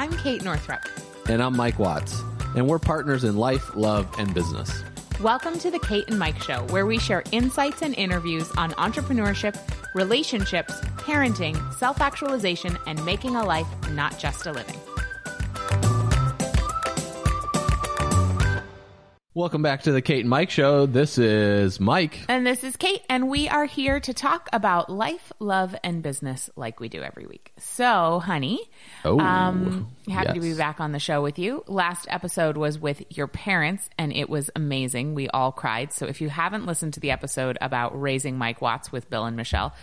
I'm Kate Northrup. And I'm Mike Watts. And we're partners in life, love, and business. Welcome to the Kate and Mike Show, where we share insights and interviews on entrepreneurship, relationships, parenting, self actualization, and making a life, not just a living. Welcome back to the Kate and Mike Show. This is Mike. And this is Kate, and we are here to talk about life, love, and business like we do every week. So, honey, Oh, um, happy to be back on the show with you. Last episode was with your parents, and it was amazing. We all cried. So, if you haven't listened to the episode about raising Mike Watts with Bill and Michelle,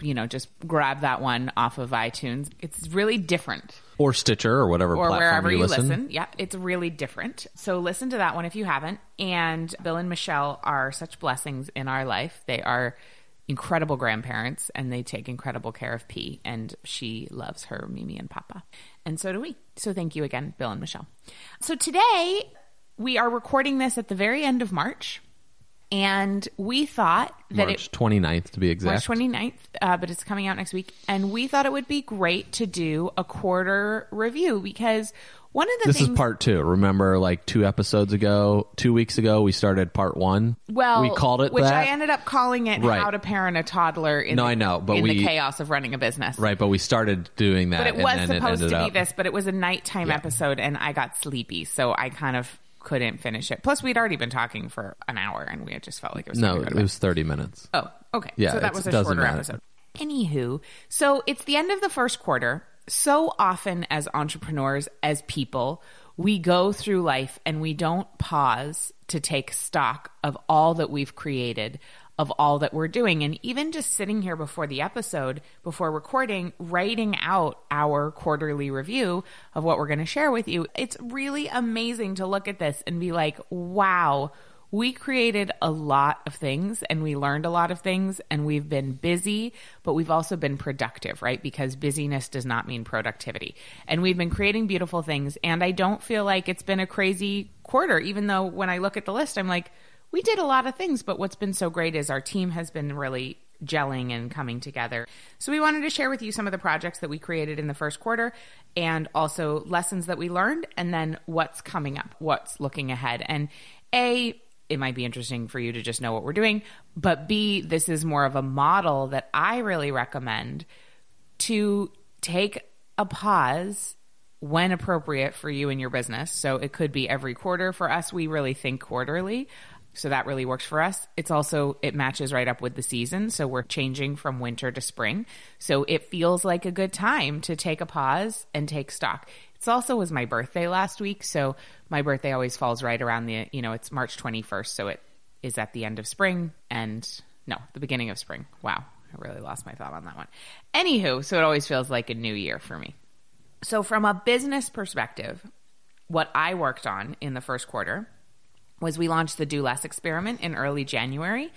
you know, just grab that one off of iTunes. It's really different Or Stitcher or whatever or platform wherever you, you listen. listen. Yeah, it's really different. So listen to that one if you haven't. And Bill and Michelle are such blessings in our life. They are incredible grandparents and they take incredible care of P and she loves her Mimi and Papa. And so do we. So thank you again, Bill and Michelle. So today we are recording this at the very end of March. And we thought that March it 29th to be exact. March 29th, uh, but it's coming out next week. And we thought it would be great to do a quarter review because one of the this things. is part two. Remember, like two episodes ago, two weeks ago, we started part one. well, we called it which that. I ended up calling it Right. "How to Parent a Toddler." In No, the, I know, but in the we- chaos of running a business, right, but we started doing that. But it was supposed it to be up, this, but it was a nighttime Yeah. episode, and I got sleepy, so I kind of couldn't finish it. Plus, we'd already been talking for an hour, and we had just felt like it was No, it was 30 minutes. Oh, okay. Yeah, so that was a shorter matter. episode. Anywho, so it's the end of the first quarter. So often, as entrepreneurs, as people, we go through life and we don't pause to take stock of all that we've created, of all that we're doing. And even just sitting here before the episode, before recording, writing out our quarterly review of what we're going to share with you, it's really amazing to look at this and be like, wow we created a lot of things and we learned a lot of things and we've been busy, but we've also been productive, right? Because busyness does not mean productivity. And we've been creating beautiful things. And I don't feel like it's been a crazy quarter, even though when I look at the list, I'm like, we did a lot of things, but what's been so great is our team has been really gelling and coming together. So we wanted to share with you some of the projects that we created in the first quarter and also lessons that we learned and then what's coming up, what's looking ahead. And A, it might be interesting for you to just know what we're doing, but B, this is more of a model that I really recommend to take a pause when appropriate for you and your business. So it could be every quarter. For us, we really think quarterly. So that really works for us. It's also, it matches right up with the season. So we're changing from winter to spring. So it feels like a good time to take a pause and take stock. It's also was my birthday last week. So my birthday always falls right around the, you know, it's March 21st. So it is at the end of spring and no, the beginning of spring. Wow. I really lost my thought on that one. Anywho, so it always feels like a new year for me. So, from a business perspective, what I worked on in the first quarter was we launched the Do Less experiment in early January.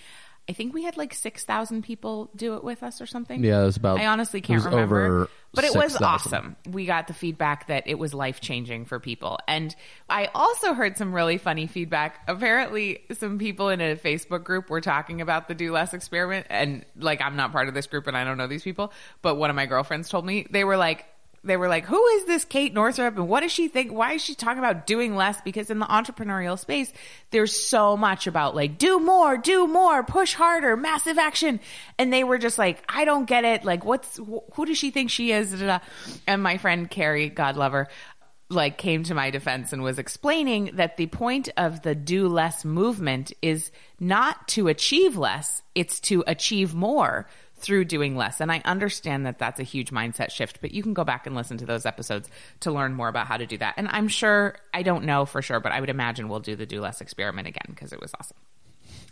I think we had like 6,000 people do it with us or something. Yeah, it was about- I honestly can't remember. but it was 6,000. awesome. We got the feedback that it was life changing for people. And I also heard some really funny feedback. Apparently, some people in a Facebook group were talking about the Do Less experiment. And like, I'm not part of this group and I don't know these people. But one of my girlfriends told me, they were like, they were like, who is this Kate Northrup and what does she think? Why is she talking about doing less? Because in the entrepreneurial space, there's so much about like, do more, do more, push harder, massive action. And they were just like, I don't get it. Like, what's, wh- who does she think she is? And my friend Carrie, God love her, like came to my defense and was explaining that the point of the do less movement is not to achieve less, it's to achieve more through doing less. And I understand that that's a huge mindset shift, but you can go back and listen to those episodes to learn more about how to do that. And I'm sure, I don't know for sure, but I would imagine we'll do the do less experiment again because it was awesome.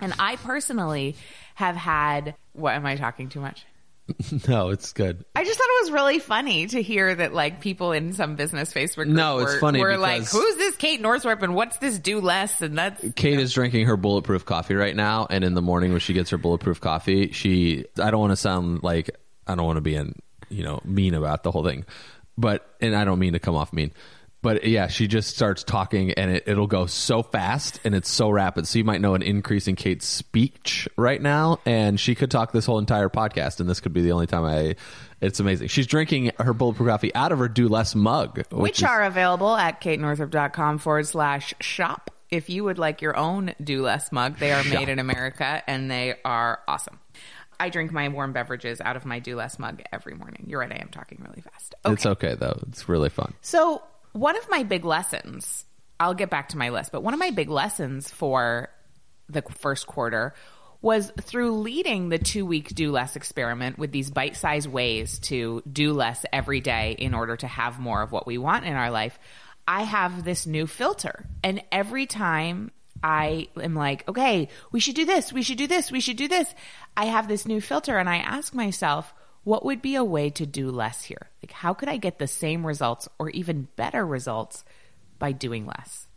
And I personally have had, what am I talking too much? No, it's good. I just thought it was really funny to hear that like people in some business Facebook group No, it's were, funny were like, "Who's this Kate Northrup and what's this do less?" And that's Kate is drinking her bulletproof coffee right now, and in the morning when she gets her bulletproof coffee, she I don't want to sound like I don't want to be in you know mean about the whole thing, but and I don't mean to come off mean, But yeah, she just starts talking and it, it'll go so fast and it's so rapid. So you might know an increase in Kate's speech right now. And she could talk this whole entire podcast. And this could be the only time I. It's amazing. She's drinking her bulletproof coffee out of her Do Less mug, which, which is- are available at katenorthrup.com forward slash shop. If you would like your own Do Less mug, they are made in America and they are awesome. I drink my warm beverages out of my Do Less mug every morning. You're right, I am talking really fast. Okay. It's okay though. It's really fun. So, one of my big lessons, I'll get back to my list, but one of my big lessons for the first quarter was through leading the two week do less experiment with these bite sized ways to do less every day in order to have more of what we want in our life. I have this new filter. And every time I am like, okay, we should do this, we should do this, we should do this, I have this new filter and I ask myself, what would be a way to do less here? Like, how could I get the same results or even better results by doing less?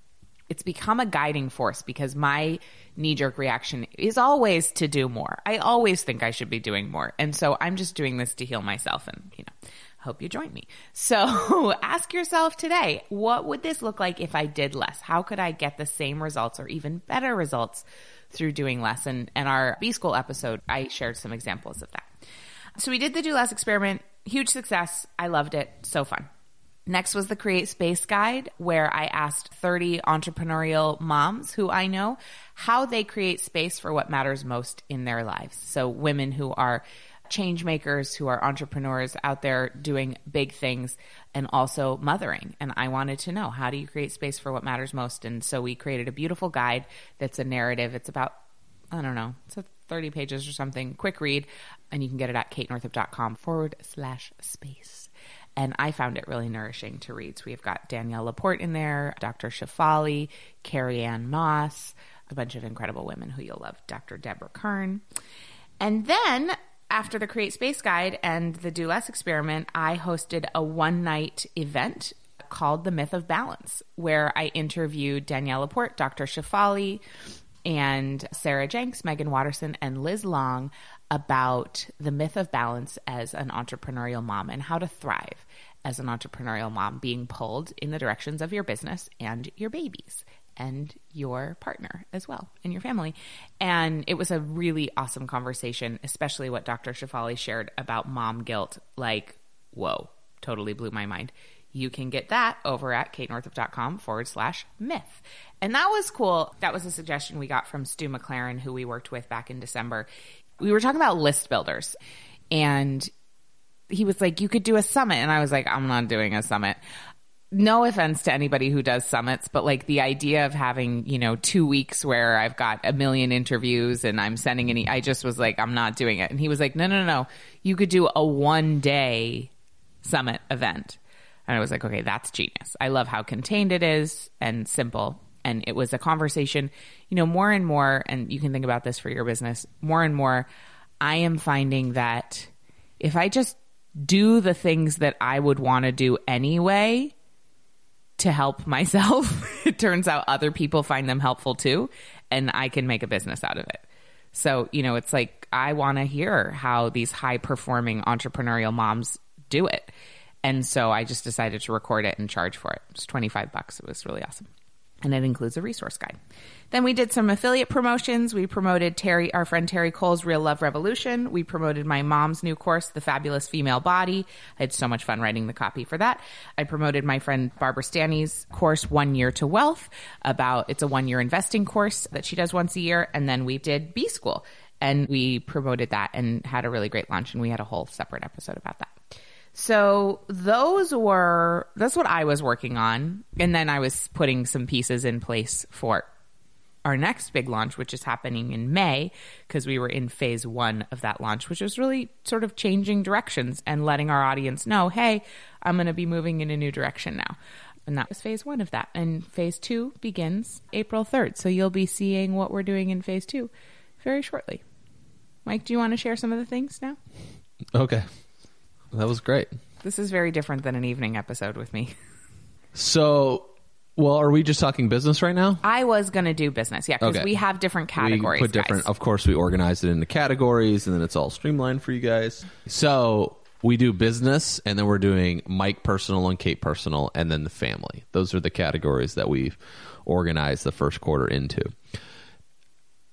It's become a guiding force because my knee jerk reaction is always to do more. I always think I should be doing more. And so I'm just doing this to heal myself and, you know, hope you join me. So ask yourself today, what would this look like if I did less? How could I get the same results or even better results through doing less? And, and our B school episode, I shared some examples of that. So we did the do less experiment. Huge success. I loved it. So fun. Next was the Create Space Guide, where I asked 30 entrepreneurial moms who I know how they create space for what matters most in their lives. So women who are change makers, who are entrepreneurs out there doing big things and also mothering. And I wanted to know how do you create space for what matters most? And so we created a beautiful guide that's a narrative. It's about, I don't know, it's a 30 pages or something, quick read, and you can get it at katenorthrup.com forward slash space. And I found it really nourishing to read. So we've got Danielle Laporte in there, Dr. Shefali, Carrie Ann Moss, a bunch of incredible women who you'll love, Dr. Deborah Kern. And then after the Create Space Guide and the Do Less experiment, I hosted a one night event called The Myth of Balance, where I interviewed Danielle Laporte, Dr. Shefali, and Sarah Jenks, Meggan Watterson, and Liz Long about the myth of balance as an entrepreneurial mom and how to thrive as an entrepreneurial mom, being pulled in the directions of your business and your babies and your partner as well and your family. And it was a really awesome conversation, especially what Dr. Shefali shared about mom guilt. Like, whoa, totally blew my mind. You can get that over at katenorthrup.com forward slash myth. And that was cool. That was a suggestion we got from Stu McLaren, who we worked with back in December. We were talking about list builders and he was like, you could do a summit. And I was like, I'm not doing a summit no offense to anybody who does summits, but like the idea of having, you know, two weeks where I've got a million interviews and I'm sending any, I just was like, I'm not doing it. And he was like, no, no, no, no. You could do a one day summit event. And I was like, okay, that's genius. I love how contained it is and simple. And it was a conversation, you know, more and more, and you can think about this for your business, more and more, I am finding that if I just do the things that I would want to do anyway, to help myself. it turns out other people find them helpful too, and I can make a business out of it. So, you know, it's like I want to hear how these high performing entrepreneurial moms do it. And so I just decided to record it and charge for it. It was 25 bucks. It was really awesome. And it includes a resource guide. Then we did some affiliate promotions. We promoted Terri, our friend Terri Cole's Real Love Revolution. We promoted my mom's new course, The Fabulous Female Body. I had so much fun writing the copy for that. I promoted my friend Barbara Stanny's course, One Year to Wealth, about it's a one year investing course that she does once a year. And then we did B School and we promoted that and had a really great lunch. And we had a whole separate episode about that. So those were that's what I was working on, and then I was putting some pieces in place for our next big launch, which is happening in May, because we were in phase one of that launch, which was really sort of changing directions and letting our audience know, hey, I'm going to be moving in a new direction now. And that was phase one of that. And phase two begins April 3rd. So you'll be seeing what we're doing in phase two very shortly. Mike, do you want to share some of the things now? Okay. That was great. This is very different than an evening episode with me. So, well, are we just talking business right now? I was going to do business, yeah, because Okay. we have different categories. We put different. guys. Of course, we organized it into categories, and then it's all streamlined for you guys. So we do business, and then we're doing Mike personal and Kate personal, and then the family. Those are the categories that we've organized the first quarter into.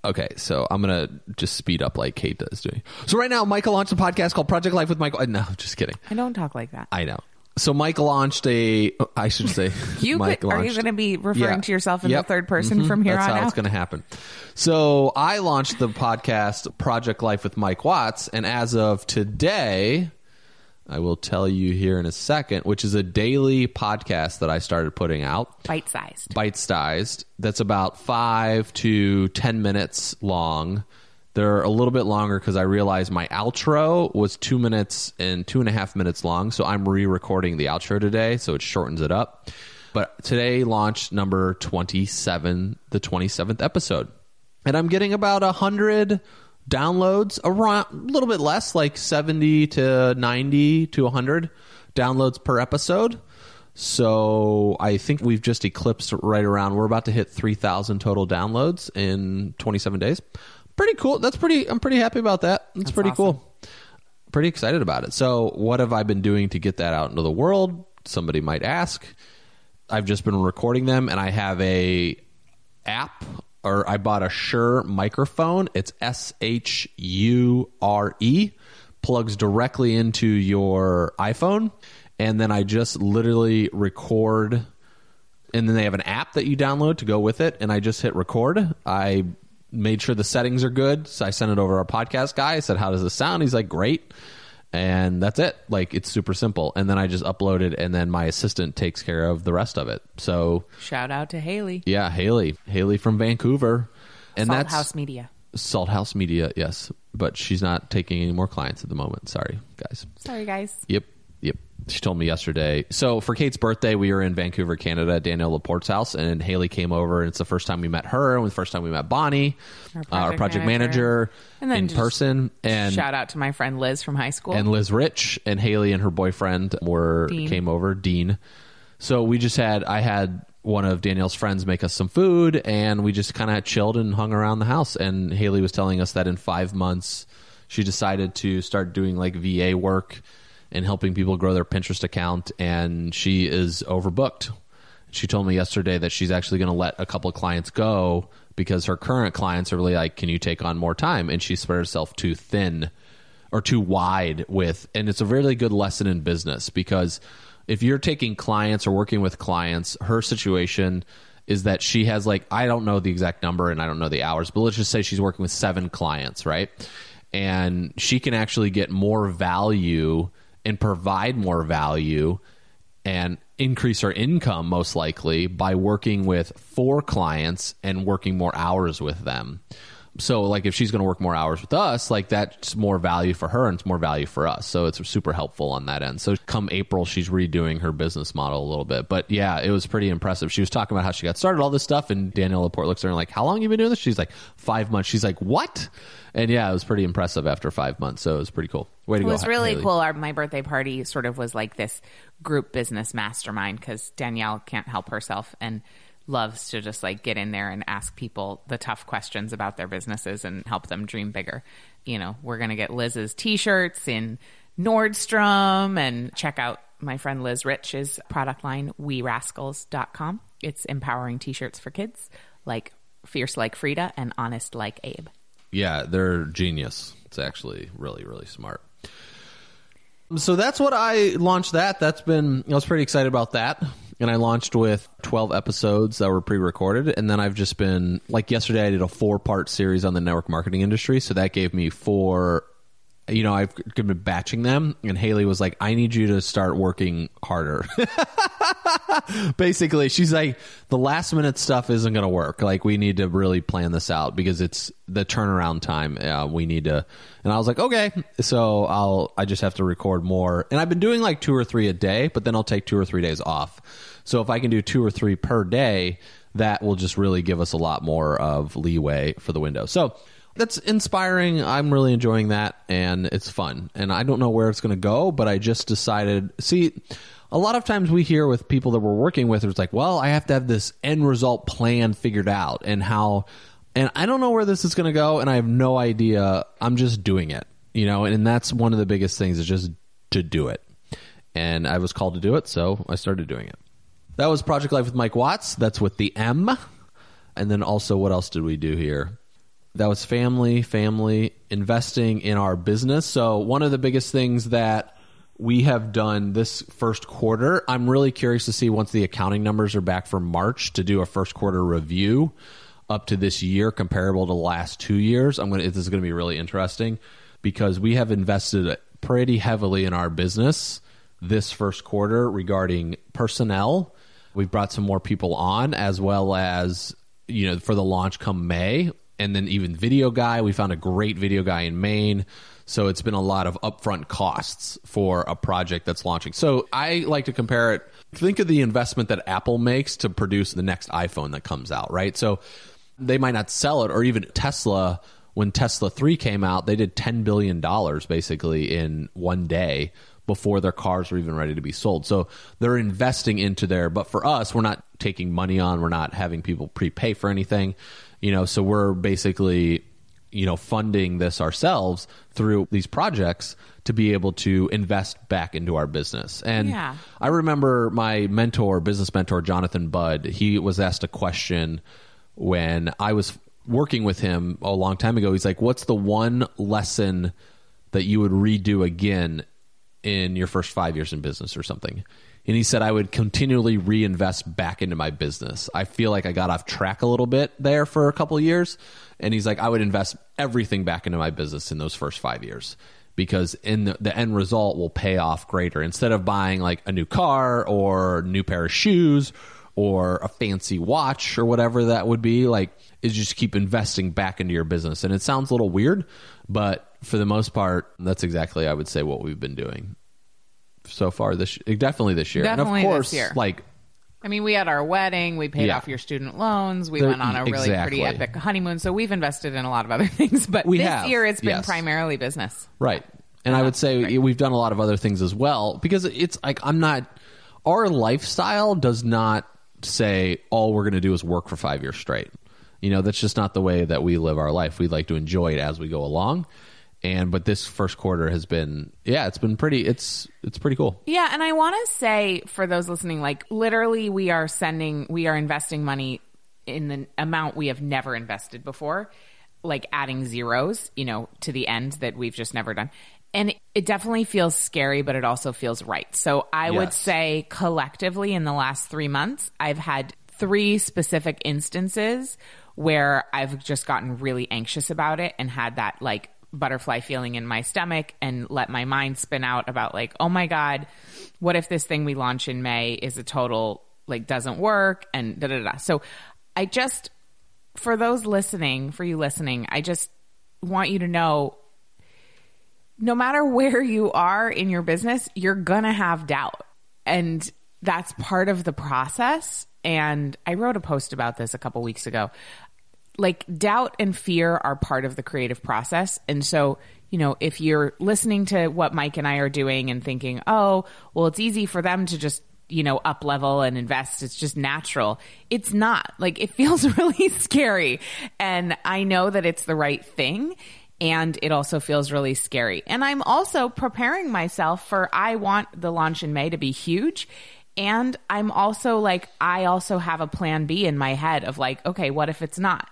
Okay, so I'm gonna just speed up like Kate does doing. So right now, Michael launched a podcast called Project Life with Michael. uh, No, just kidding. I don't talk like that. I know. So Mike launched a. I should say. You Mike could, are you going to be referring Yeah. to yourself in Yep. the third person Mhm. from here That's on how out? it's going to happen. So I launched the podcast Project Life with Mike Watts, and as of today, I will tell you here in a second, which is a daily podcast that I started putting out, Bite sized. bite sized. That's about five to ten minutes long. They're a little bit longer because I realized my outro was two minutes and two and a half minutes long. So I'm re recording the outro today. So it shortens it up. But today launched number 27, the 27th episode. And I'm getting about a 100 downloads, around a little bit less, like 70 to 90 to 100 downloads per episode. So I think we've just eclipsed right around. We're about to hit 3,000 total downloads in 27 days. Pretty cool. That's pretty. I'm pretty happy about that. That's, pretty awesome. cool. Pretty excited about it. So what have I been doing to get that out into the world? Somebody might ask. I've just been recording them, and I have a app, or I bought a Shure microphone. It's S H U R E, plugs directly into your iPhone, and then I just literally record. And then they have an app that you download to go with it, and I just hit record. I made sure the settings are good, so I sent it over to our podcast guy. I said, "How does this sound?" He's like, "Great." And that's it. Like it's super simple. And then I just upload it, and then my assistant takes care of the rest of it. So Shout out to Haley. yeah, Haley, Haley from Vancouver, and Salt that's House Media. Salt House Media. Yes, but she's not taking any more clients at the moment. Sorry, guys. Sorry, guys. Yep, yep. She told me yesterday. So for Kate's birthday, we were in Vancouver, Canada, at Danielle Laporte's house, and Haley came over. And it's the first time we met her, and the first time we met Bonnie, Our uh, our project project manager. manager, in person. And Shout out to my friend Liz from high school. and Liz Rich and Haley and her boyfriend were Dean. came over, Dean. So we just had I had one of Danielle's friends make us some food and we just kind of chilled and hung around the house and Haley was telling us that in 5 months she decided to start doing like VA work and helping people grow their Pinterest account and she is overbooked. She told me yesterday that she's actually going to let a couple of clients go because her current clients are really like, "Can you take on more time?" And she spread herself too thin or too wide with and it's a really good lesson in business because if you're taking clients or working with clients her situation is that she has like I don't know the exact number and I don't know the hours but let's just say she's working with 7 clients right and she can actually get more value and provide more value and increase her income most likely by working with four clients and working more hours with them. So like if she's going to work more hours with us, like that's more value for her and it's more value for us. So it's super helpful on that end. So come April she's redoing her business model a little bit. But yeah, it was pretty impressive. She was talking about how she got started all this stuff and Danielle Laporte looks at her and like, "How long you been doing this?" She's like, "5 months." She's like, "What?" And yeah, it was pretty impressive after 5 months. So it was pretty cool. Way to It go. was really Haley. cool. Our, my birthday party sort of was like this group business mastermind because Danielle can't help herself and loves to just like get in there and ask people the tough questions about their businesses and help them dream bigger. You know, we're going to get Liz's t shirts in Nordstrom and check out my friend Liz Rich's product line, WeRascals.com. It's empowering t shirts for kids like Fierce Like Frida and Honest Like Abe. Yeah, they're genius. It's actually really, really smart. So that's what I launched. That that's been I was pretty excited about that, and I launched with twelve episodes that were pre-recorded, and then I've just been like yesterday I did a four-part series on the network marketing industry, so that gave me four. You know, I've been batching them, and Haley was like, "I need you to start working harder." basically she's like the last minute stuff isn't going to work. Like we need to really plan this out because it's the turnaround time uh, we need to and i was like okay. So i'll i just have to record more and i've been doing like two or three a day but then i'll take two or three days off. So if i can do two or three per day that will just really give us a lot more of leeway for the window. So that's inspiring. I'm really enjoying that, and it's fun. And I don't know where it's going to go, but I just decided. See, a lot of times we hear with people that we're working with, it's like, well, I have to have this end result plan figured out, and how, and I don't know where this is going to go, and I have no idea. I'm just doing it, you know, and, and that's one of the biggest things is just to do it. And I was called to do it, so I started doing it. That was Project Life with Mike Watts. That's with the M. And then also, what else did we do here? That was family, family, investing in our business. So, one of the biggest things that we have done this first quarter, I'm really curious to see once the accounting numbers are back for March to do a first quarter review up to this year comparable to the last two years. I'm to, this is going to be really interesting because we have invested pretty heavily in our business this first quarter regarding personnel. We've brought some more people on as well as, you know, for the launch come May. And then even video guy, we found a great video guy in Maine. So it's been a lot of upfront costs for a project that's launching. So I like to compare it. Think of the investment that Apple makes to produce the next iPhone that comes out, right? So they might not sell it, or even Tesla. When Tesla 3 came out, they did $10 billion basically in one day before their cars were even ready to be sold. So they're investing into there. but for us, we're not taking money on, we're not having people prepay for anything, you know, so we're basically, you know, funding this ourselves through these projects to be able to invest back into our business. And Yeah. I remember my mentor, business mentor, Jonathan Budd, he was asked a question when I was working with him a long time ago. He's like, What's the one lesson that you would redo again in your first five years in business or something? And he said, I would continually reinvest back into my business. I feel like I got off track a little bit there for a couple years. And he's like, I would invest everything back into my business in those first five years because in the, the end result will pay off greater. Instead of buying like a new car or new pair of shoes or a fancy watch or whatever that would be, like is just keep investing back into your business. And it sounds a little weird, but for the most part, that's exactly I would say what we've been doing so far this definitely this year. Definitely and this of course, year. like I mean, we had our wedding, we paid Yeah. off your student loans, we There- went on a really exactly. pretty epic honeymoon. So we've invested in a lot of other things, but We this have, year it's been yes. primarily business. Right. And I uh-huh. would say we've done a lot of other things as well because it's like I'm not our lifestyle does not say all we're going to do is work for 5 years straight. You know, that's just not the way that we live our life. We like to enjoy it as we go along. And but this first quarter has been yeah, it's been pretty it's it's pretty cool. Yeah, and I want to say for those listening, like literally, we are sending, we are investing money in the amount we have never invested before, like adding zeros, you know, to the end that we've just never done. And it definitely feels scary, but it also feels right. So I would say collectively in the last three months, I've had three specific instances where I've just gotten really anxious about it and had that like butterfly feeling in my stomach and let my mind spin out about like, oh my God, what if this thing we launch in May is a total like doesn't work and da da da. So I just, for those listening, for you listening, I just want you to know no matter where you are in your business, you're going to have doubt. And that's part of the process. And I wrote a post about this a couple weeks ago. Like doubt and fear are part of the creative process. And so, you know, if you're listening to what Mike and I are doing and thinking, oh, well, it's easy for them to just, you know, up level and invest. It's just natural. It's not. Like it feels really scary. And I know that it's the right thing and it also feels really scary. And I'm also preparing myself for I want the launch in May to be huge. And I'm also like I also have a plan B in my head of like, okay, what if it's not?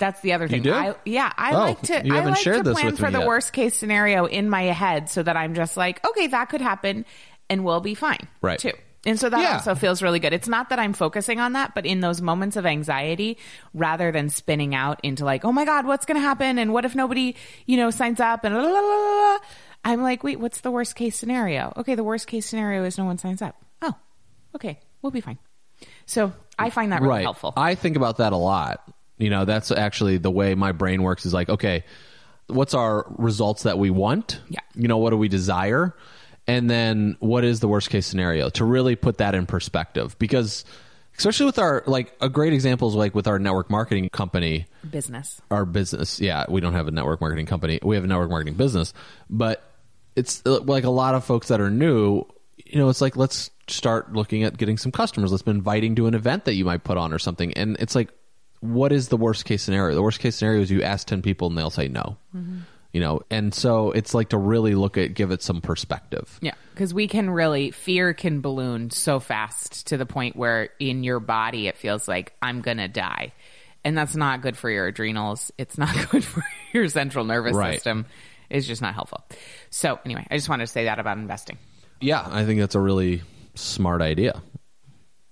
That's the other thing. I, yeah, I Oh, like to. you I like to plan for the yet. worst case scenario in my head, so that I'm just like, okay, that could happen, and we'll be fine. Right. Too. And so that Yeah. also feels really good. It's not that I'm focusing on that, but in those moments of anxiety, rather than spinning out into like, oh my God, what's going to happen? And what if nobody, you know, signs up and la, la, la. I'm like, wait, what's the worst case scenario? Okay, the worst case scenario is no one signs up. Oh, okay, we'll be fine. So I find that really right. helpful. I think about that a lot. You know, that's actually the way my brain works is like, okay, what's our results that we want? Yeah. You know, what do we desire? And then what is the worst case scenario to really put that in perspective? Because especially with our like a great example is like with our network marketing company, Business. our business. Yeah, we don't have a network marketing company. We have a network marketing business, but it's uh, like a lot of folks that are new. You know, it's like let's start looking at getting some customers. Let's be inviting to an event that you might put on or something. And it's like, what is the worst case scenario? The worst case scenario is you ask ten people and they'll say no. Mm-hmm. you know, and so it's like to really look at, give it some perspective. Yeah, because we can really fear can balloon so fast to the point where in your body it feels like I'm gonna die, and that's not good for your adrenals. It's not good for your central nervous Right. system. It's just not helpful. So anyway, I just wanted to say that about investing. Yeah, I think that's a really smart idea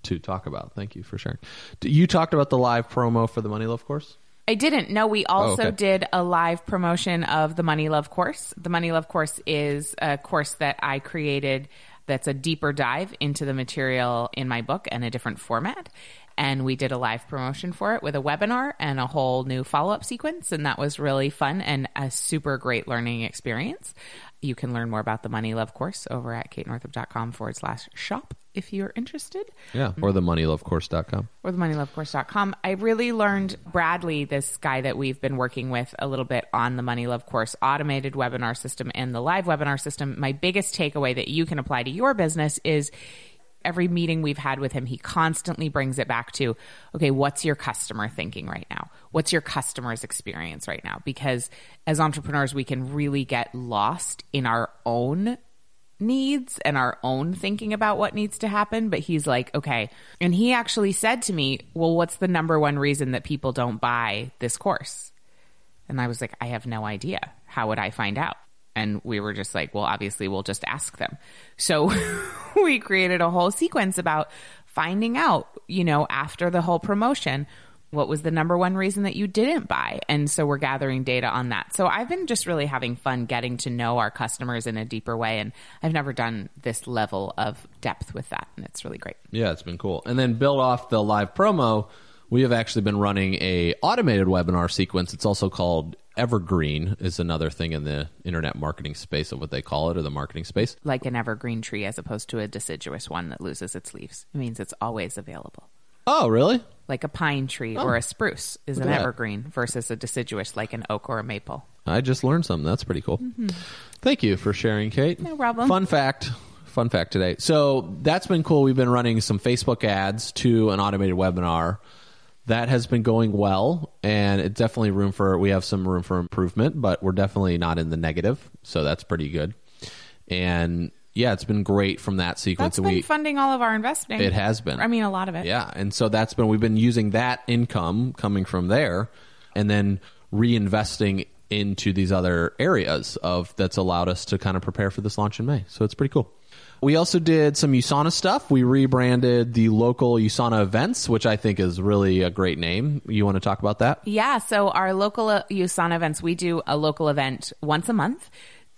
to talk about. Thank you for sharing. You talked about the live promo for the Money Love course. I didn't know we oh, also Oh, okay. did a live promotion of the Money Love course. The Money Love course is a course that I created that's a deeper dive into the material in my book and a different format. And we did a live promotion for it with a webinar and a whole new follow up sequence. And that was really fun and a super great learning experience. You can learn more about the Money Love course over at katenorthrup.com forward slash shop if you're interested Yeah, mm-hmm. or the moneylovecourse.com. or the moneylovecourse.com. I really learned Bradley, this guy that we've been working with a little bit on the Money Love course, automated webinar system and the live webinar system. My biggest takeaway that you can apply to your business is every meeting we've had with him, he constantly brings it back to, okay, what's your customer thinking right now? What's your customer's experience right now? Because as entrepreneurs, we can really get lost in our own needs and our own thinking about what needs to happen. But he's like, okay. And he actually said to me, well, what's the number one reason that people don't buy this course? And I was like, I have no idea. How would I find out? And we were just like, well, obviously, we'll just ask them. So we created a whole sequence about finding out, you know, after the whole promotion, what was the number one reason that you didn't buy? And so we're gathering data on that. So I've been just really having fun getting to know our customers in a deeper way. And I've never done this level of depth with that. And it's really great. Yeah, it's been cool. And then build off the live promo, we have actually been running a automated webinar sequence. It's also called Evergreen is another thing in the internet marketing space of what they call it or the marketing space. Like an evergreen tree as opposed to a deciduous one that loses its leaves. It means it's always available. Oh, really? Like a pine tree or oh. a spruce is an Look that. evergreen versus a deciduous like an oak or a maple. I just learned something. That's pretty cool. Mm-hmm. Thank you for sharing, Kate. No problem. Fun fact. Fun fact today. So that's been cool. We've been running some Facebook ads to an automated webinar. That has been going well, and it definitely room for we have some room for improvement, but we're definitely not in the negative, so that's pretty good. And yeah, it's been great from that sequence. That's been we funding all of our investing. it has been. I mean, a lot of it. Yeah, and so that's been we've been using that income coming from there, and then reinvesting into these other areas of that's allowed us to kind of prepare for this launch in May. So it's pretty cool. We also did some USANA stuff. We rebranded the local USANA events, which I think is really a great name. You want to talk about that? Yeah, so our local uh, USANA events, we do a local event once a month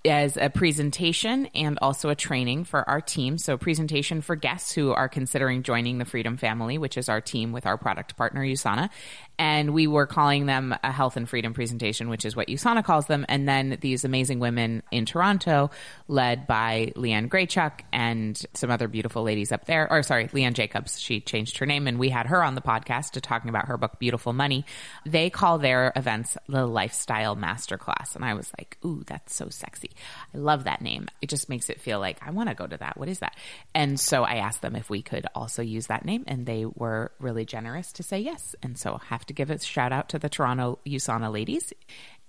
as a presentation and also a training for our team. So presentation for guests who are considering joining the Freedom Family, which is our team with our product partner USANA. And we were calling them a health and freedom presentation, which is what USANA calls them. And then these amazing women in Toronto, led by Leanne Graychuck and some other beautiful ladies up there. Or sorry, Leanne Jacobs. She changed her name and we had her on the podcast to talking about her book, Beautiful Money. They call their events the Lifestyle Masterclass. And I was like, ooh, that's so sexy. I love that name. It just makes it feel like I want to go to that. What is that? And so I asked them if we could also use that name and they were really generous to say yes. And so I have to give a shout out to the Toronto USANA ladies.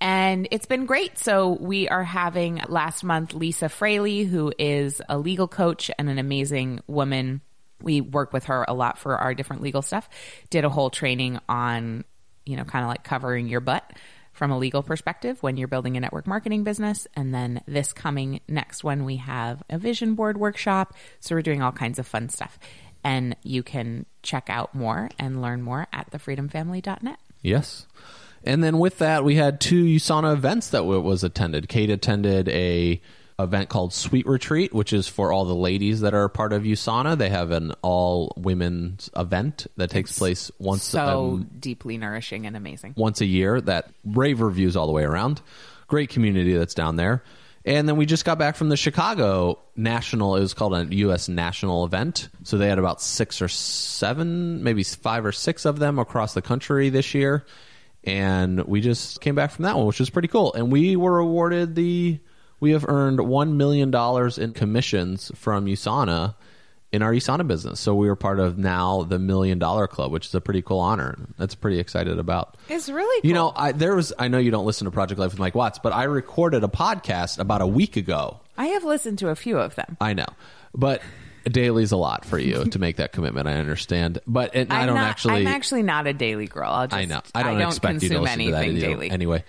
And it's been great. So we are having last month Lisa Fraley, who is a legal coach and an amazing woman. We work with her a lot for our different legal stuff. Did a whole training on, you know, kind of like covering your butt from a legal perspective when you're building a network marketing business. And then this coming next one, we have a vision board workshop. So we're doing all kinds of fun stuff. And you can check out more and learn more at thefreedomfamily.net. Yes. And then with that, we had two USANA events that was attended. Kate attended a event called Sweet Retreat, which is for all the ladies that are part of USANA. They have an all women's event that takes place once So um, deeply nourishing and amazing. once a year that rave reviews all the way around. Great community that's down there. And then we just got back from the Chicago National. It was called a U.S. National event. So they had about six or seven, maybe five or six of them across the country this year. And we just came back from that one, which was pretty cool. And we were awarded the, we have earned $1 million in commissions from USANA in our USANA business. So we were part of now the Million Dollar Club, which is a pretty cool honor. That's pretty excited about. It's really cool. You know, I, there was. I know you don't listen to Project Life with Mike Watts, but I recorded a podcast about a week ago. I have listened to a few of them. I know, but daily's a lot for you to make that commitment. I understand, but and I don't not, actually. I'm actually not a daily girl. I'll just, I know. I don't, expect you to consume listen to that anything daily. Anyway,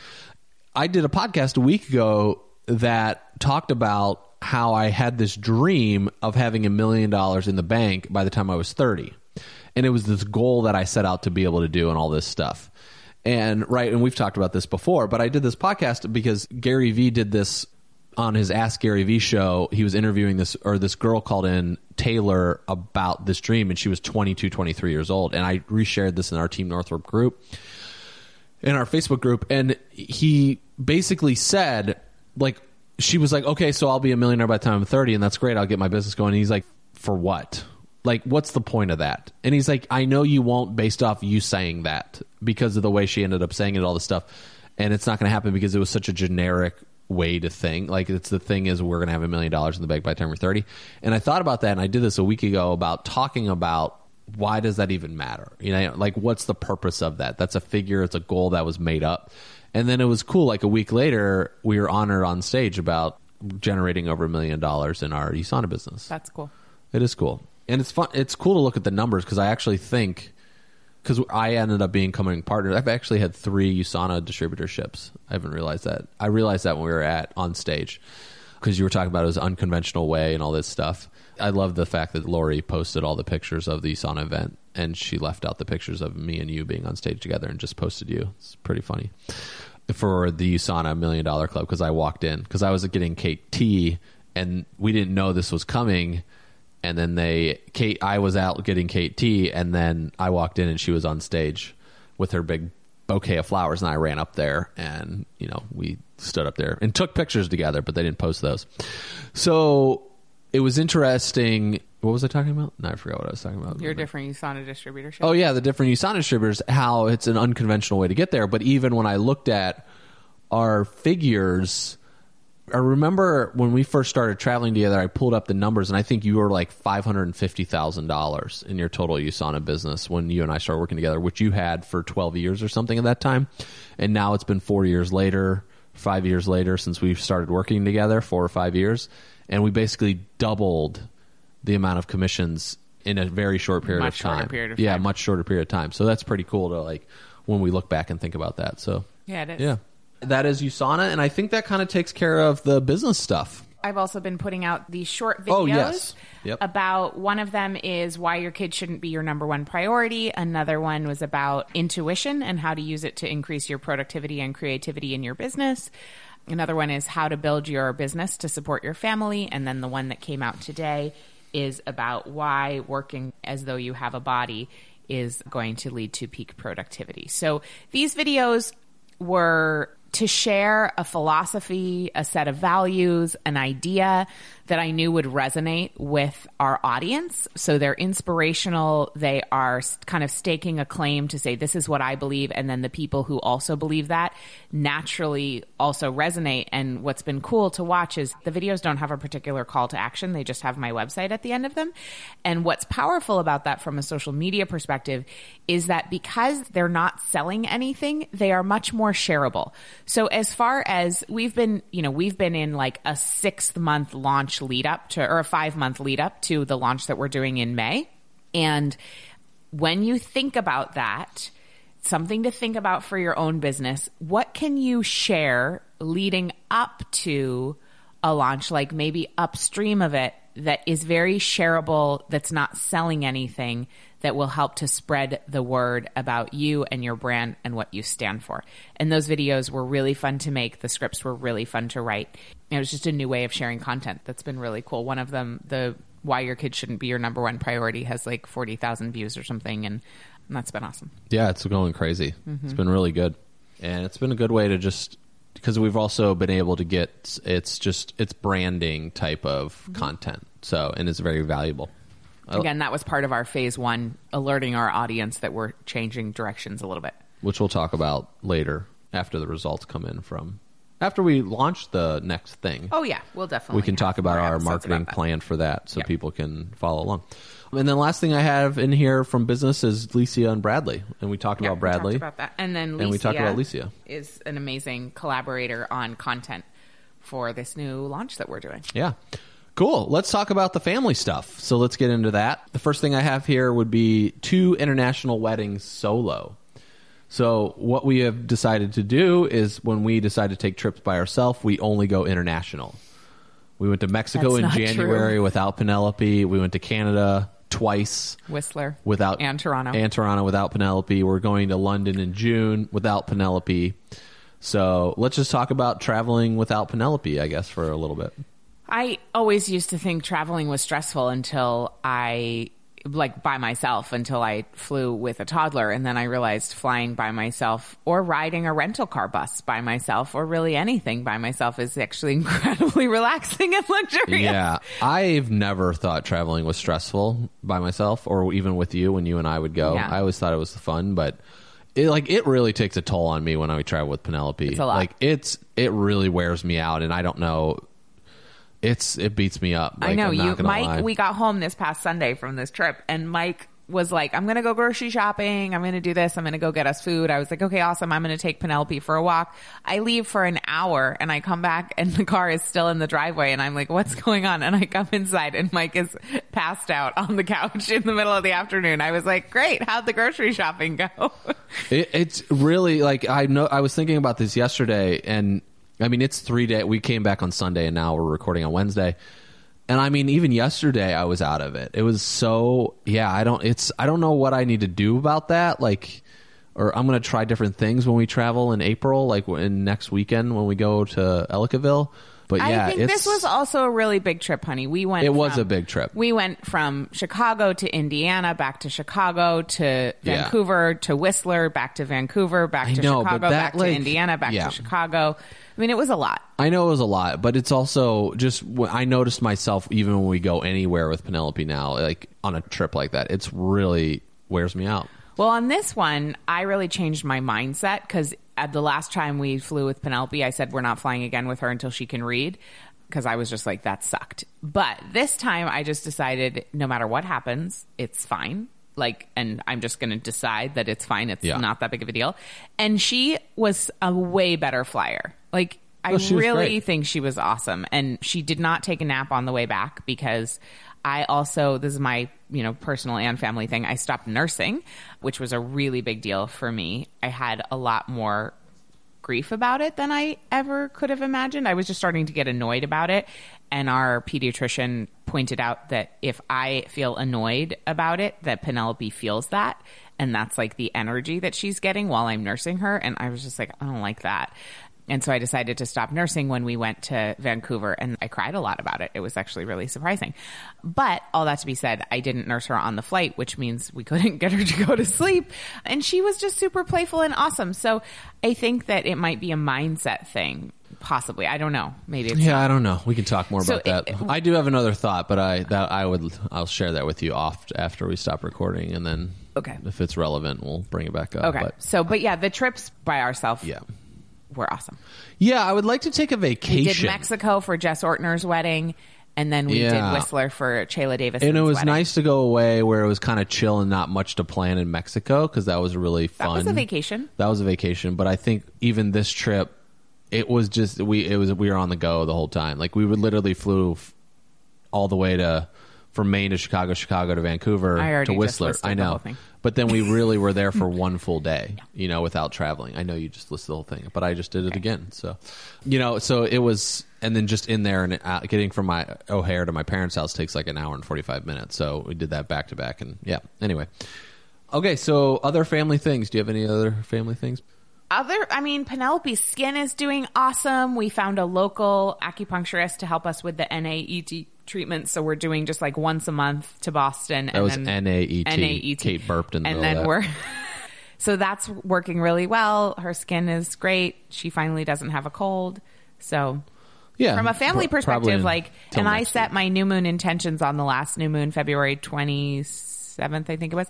I did a podcast a week ago that talked about how I had this dream of having a million dollars in the bank by the time I was 30. And it was this goal that I set out to be able to do and all this stuff. And right, and we've talked about this before, but I did this podcast because Gary Vee did this on his Ask Gary Vee show. He was interviewing this or this girl called in Taylor about this dream and she was 22, 23 years old. And I reshared this in our Team Northrup group in our Facebook group, and he basically said, like, she was like, okay, so I'll be a millionaire by the time I'm 30, and that's great. I'll get my business going. And he's like, for what? Like, what's the point of that? And he's like, I know you won't based off you saying that because of the way she ended up saying it, all this stuff. And it's not going to happen because it was such a generic way to think. Like, it's the thing is, we're going to have a million dollars in the bank by the time we're 30. And I thought about that, and I did this a week ago about talking about why does that even matter? You know, like what's the purpose of that? That's a figure, it's a goal that was made up. And then it was cool. Like a week later, we were honored on stage about generating over a million dollars in our Usana business. That's cool. It is cool, and it's fun. It's cool to look at the numbers because I actually think because I ended up being coming partner. I've actually had three Usana distributorships. I haven't realized that. I realized that when we were at on stage because you were talking about it was unconventional way and all this stuff. I love the fact that Lori posted all the pictures of the Usana event and she left out the pictures of me and you being on stage together and just posted you. It's pretty funny for the Usana Million Dollar Club because I walked in because I was getting Kate tea and we didn't know this was coming. And then they, Kate, I was out getting Kate tea, and then I walked in and she was on stage with her big bouquet of flowers, and I ran up there and you know we stood up there and took pictures together, but they didn't post those. So it was interesting. What was I talking about? No, I forgot what I was talking about. Your different Usana distributorship. Oh yeah, the different Usana distributors, how it's an unconventional way to get there. But even when I looked at our figures, I remember when we first started traveling together, I pulled up the numbers, and I think you were like five hundred and fifty thousand dollars in your total Usana business when you and I started working together, which you had for twelve years or something at that time, and now it's been four years later, five years later since we started working together, four or five years, and we basically doubled the amount of commissions in a very short period Much of time. period of yeah, time. much shorter period of time. So that's pretty cool to like when we look back and think about that. So yeah, it is. yeah. That is USANA, and I think that kind of takes care of the business stuff. I've also been putting out these short oh, videos Oh, yes. Yep. about one of them is why your kid shouldn't be your number one priority. Another one was about intuition and how to use it to increase your productivity and creativity in your business. Another one is how to build your business to support your family. And then the one that came out today is about why working as though you have a body is going to lead to peak productivity. So these videos were to share a philosophy, a set of values, an idea that I knew would resonate with our audience. So they're inspirational. They are kind of staking a claim to say, this is what I believe. And then the people who also believe that naturally also resonate. And what's been cool to watch is the videos don't have a particular call to action. They just have my website at the end of them. And what's powerful about that from a social media perspective is that because they're not selling anything, they are much more shareable. So as far as we've been, you know, we've been in like a six month launch lead up to, or a five month lead up to the launch that we're doing in May. And when you think about that, something to think about for your own business, what can you share leading up to a launch, like maybe upstream of it, that is very shareable, that's not selling anything, that will help to spread the word about you and your brand and what you stand for. And those videos were really fun to make. The scripts were really fun to write. It was just a new way of sharing content that's been really cool. One of them, the why your kid shouldn't be your number one priority, has like 40,000 views or something. And that's been awesome. Yeah, it's going crazy. Mm-hmm. It's been really good, and it's been a good way to just because we've also been able to get it's just it's branding type of mm-hmm. content. So and it's very valuable. I- Again, that was part of our phase one, alerting our audience that we're changing directions a little bit. which we'll talk about later after the results come in from. after we launch the next thing. Oh yeah, we'll definitely. we can talk about our marketing about plan for that so Yep. people can follow along. And then last thing I have in here from business is Licia and Bradley, and we talked Yeah, about we Bradley. talked about that, and then And we talked about Licia. is an amazing collaborator on content for this new launch that we're doing. Yeah. Cool. Let's talk about the family stuff. So let's get into that. The first thing I have here would be two international weddings solo. So what we have decided to do is when we decide to take trips by ourselves, we only go international. We went to Mexico That's in January true. without Penelope. We went to Canada twice Whistler without and Toronto. and Toronto without Penelope. We're going to London in June without Penelope. So let's just talk about traveling without Penelope, I guess, for a little bit. I always used to think traveling was stressful until I like by myself until I flew with a toddler and then I realized flying by myself or riding a rental car bus by myself or really anything by myself is actually incredibly relaxing and luxurious. Yeah, I've never thought traveling was stressful by myself, or even with you when you and I would go. Yeah. I always thought it was fun, but it like it really takes a toll on me when I travel with Penelope. It's a lot. Like it's it really wears me out, and I don't know. It's it beats me up. I Like, know I'm you, gonna Mike. lie. We got home this past Sunday from this trip, and Mike was like, "I'm going to go grocery shopping. I'm going to do this. I'm going to go get us food." I was like, "Okay, awesome. I'm going to take Penelope for a walk." I leave for an hour, and I come back, and the car is still in the driveway, and I'm like, "What's going on?" And I come inside, and Mike is passed out on the couch in the middle of the afternoon. I was like, "Great. How'd the grocery shopping go?" It, it's really like I know. I was thinking about this yesterday, and I mean, it's three day. We came back on Sunday, and now we're recording on Wednesday. And I mean, even yesterday, I was out of it. It was so yeah. I don't. It's I don't know what I need to do about that. Like, or I'm gonna try different things when we travel in April, like in next weekend when we go to Ellicottville. But yeah, I think this was also a really big trip, honey. We went. It was from- a big trip. We went from Chicago to Indiana, back to Chicago to Yeah. Vancouver to Whistler, back to Vancouver, back I to know, Chicago, that, back like- to Indiana, back yeah. to Chicago. I mean, it was a lot. I know it was a lot, but it's also just I noticed myself even when we go anywhere with Penelope now, like on a trip like that, it's really wears me out. Well, on this one, I really changed my mindset because at the last time we flew with Penelope, I said we're not flying again with her until she can read because I was just like, that sucked. But this time I just decided no matter what happens, it's fine. Like, and I'm just going to decide that it's fine. It's Yeah. not that big of a deal. And she was a way better flyer. Like, I really think she was awesome. And she did not take a nap on the way back because I also, this is my, you know, personal and family thing. I stopped nursing, which was a really big deal for me. I had a lot more grief about it than I ever could have imagined. I was just starting to get annoyed about it. And our pediatrician pointed out that if I feel annoyed about it, that Penelope feels that. And that's like the energy that she's getting while I'm nursing her. And I was just like, I don't like that. And so I decided to stop nursing when we went to Vancouver and I cried a lot about it. It was actually really surprising. But all that to be said, I didn't nurse her on the flight, which means we couldn't get her to go to sleep. And she was just super playful and awesome. So I think that it might be a mindset thing, possibly. I don't know. Maybe it's Yeah, I don't know. We can talk more So about that. I do have another thought, but I that I would I'll share that with you off after we stop recording, and then Okay. if it's relevant, we'll bring it back up. Okay. But so, but yeah, the trips by ourselves yeah, were awesome. yeah, I would like to take a vacation. We did Mexico for Jess Ortner's wedding, and then we Yeah. did Whistler for Chayla Davis. and it was wedding. nice to go away where it was kind of chill and not much to plan in Mexico because that was really fun. That was a vacation. That was a vacation, but I think even this trip, it was just we it was we were on the go the whole time. Like we would literally flew all the way to from Maine to Chicago, Chicago to Vancouver I already to Whistler. listed I the know, whole thing. but then we really were there for one full day, you know, without traveling. I know you just listed the whole thing, but I just did it again. So, you know, so it was, and then just in there and out, getting from my O'Hare to my parents' house takes like an hour and forty five minutes. So we did that back to back, and yeah. Anyway, okay. So other family things. Do you have any other family things? Other, I mean, Penelope's skin is doing awesome. We found a local acupuncturist to help us with the NAET treatment, so we're doing just like once a month to Boston. That was NAET. NAET. Kate burped in the and then we're. So that's working really well. Her skin is great. She finally doesn't have a cold. So Yeah, from a family probably perspective, like, and I set week. my new moon intentions on the last new moon, February 27th, I think it was.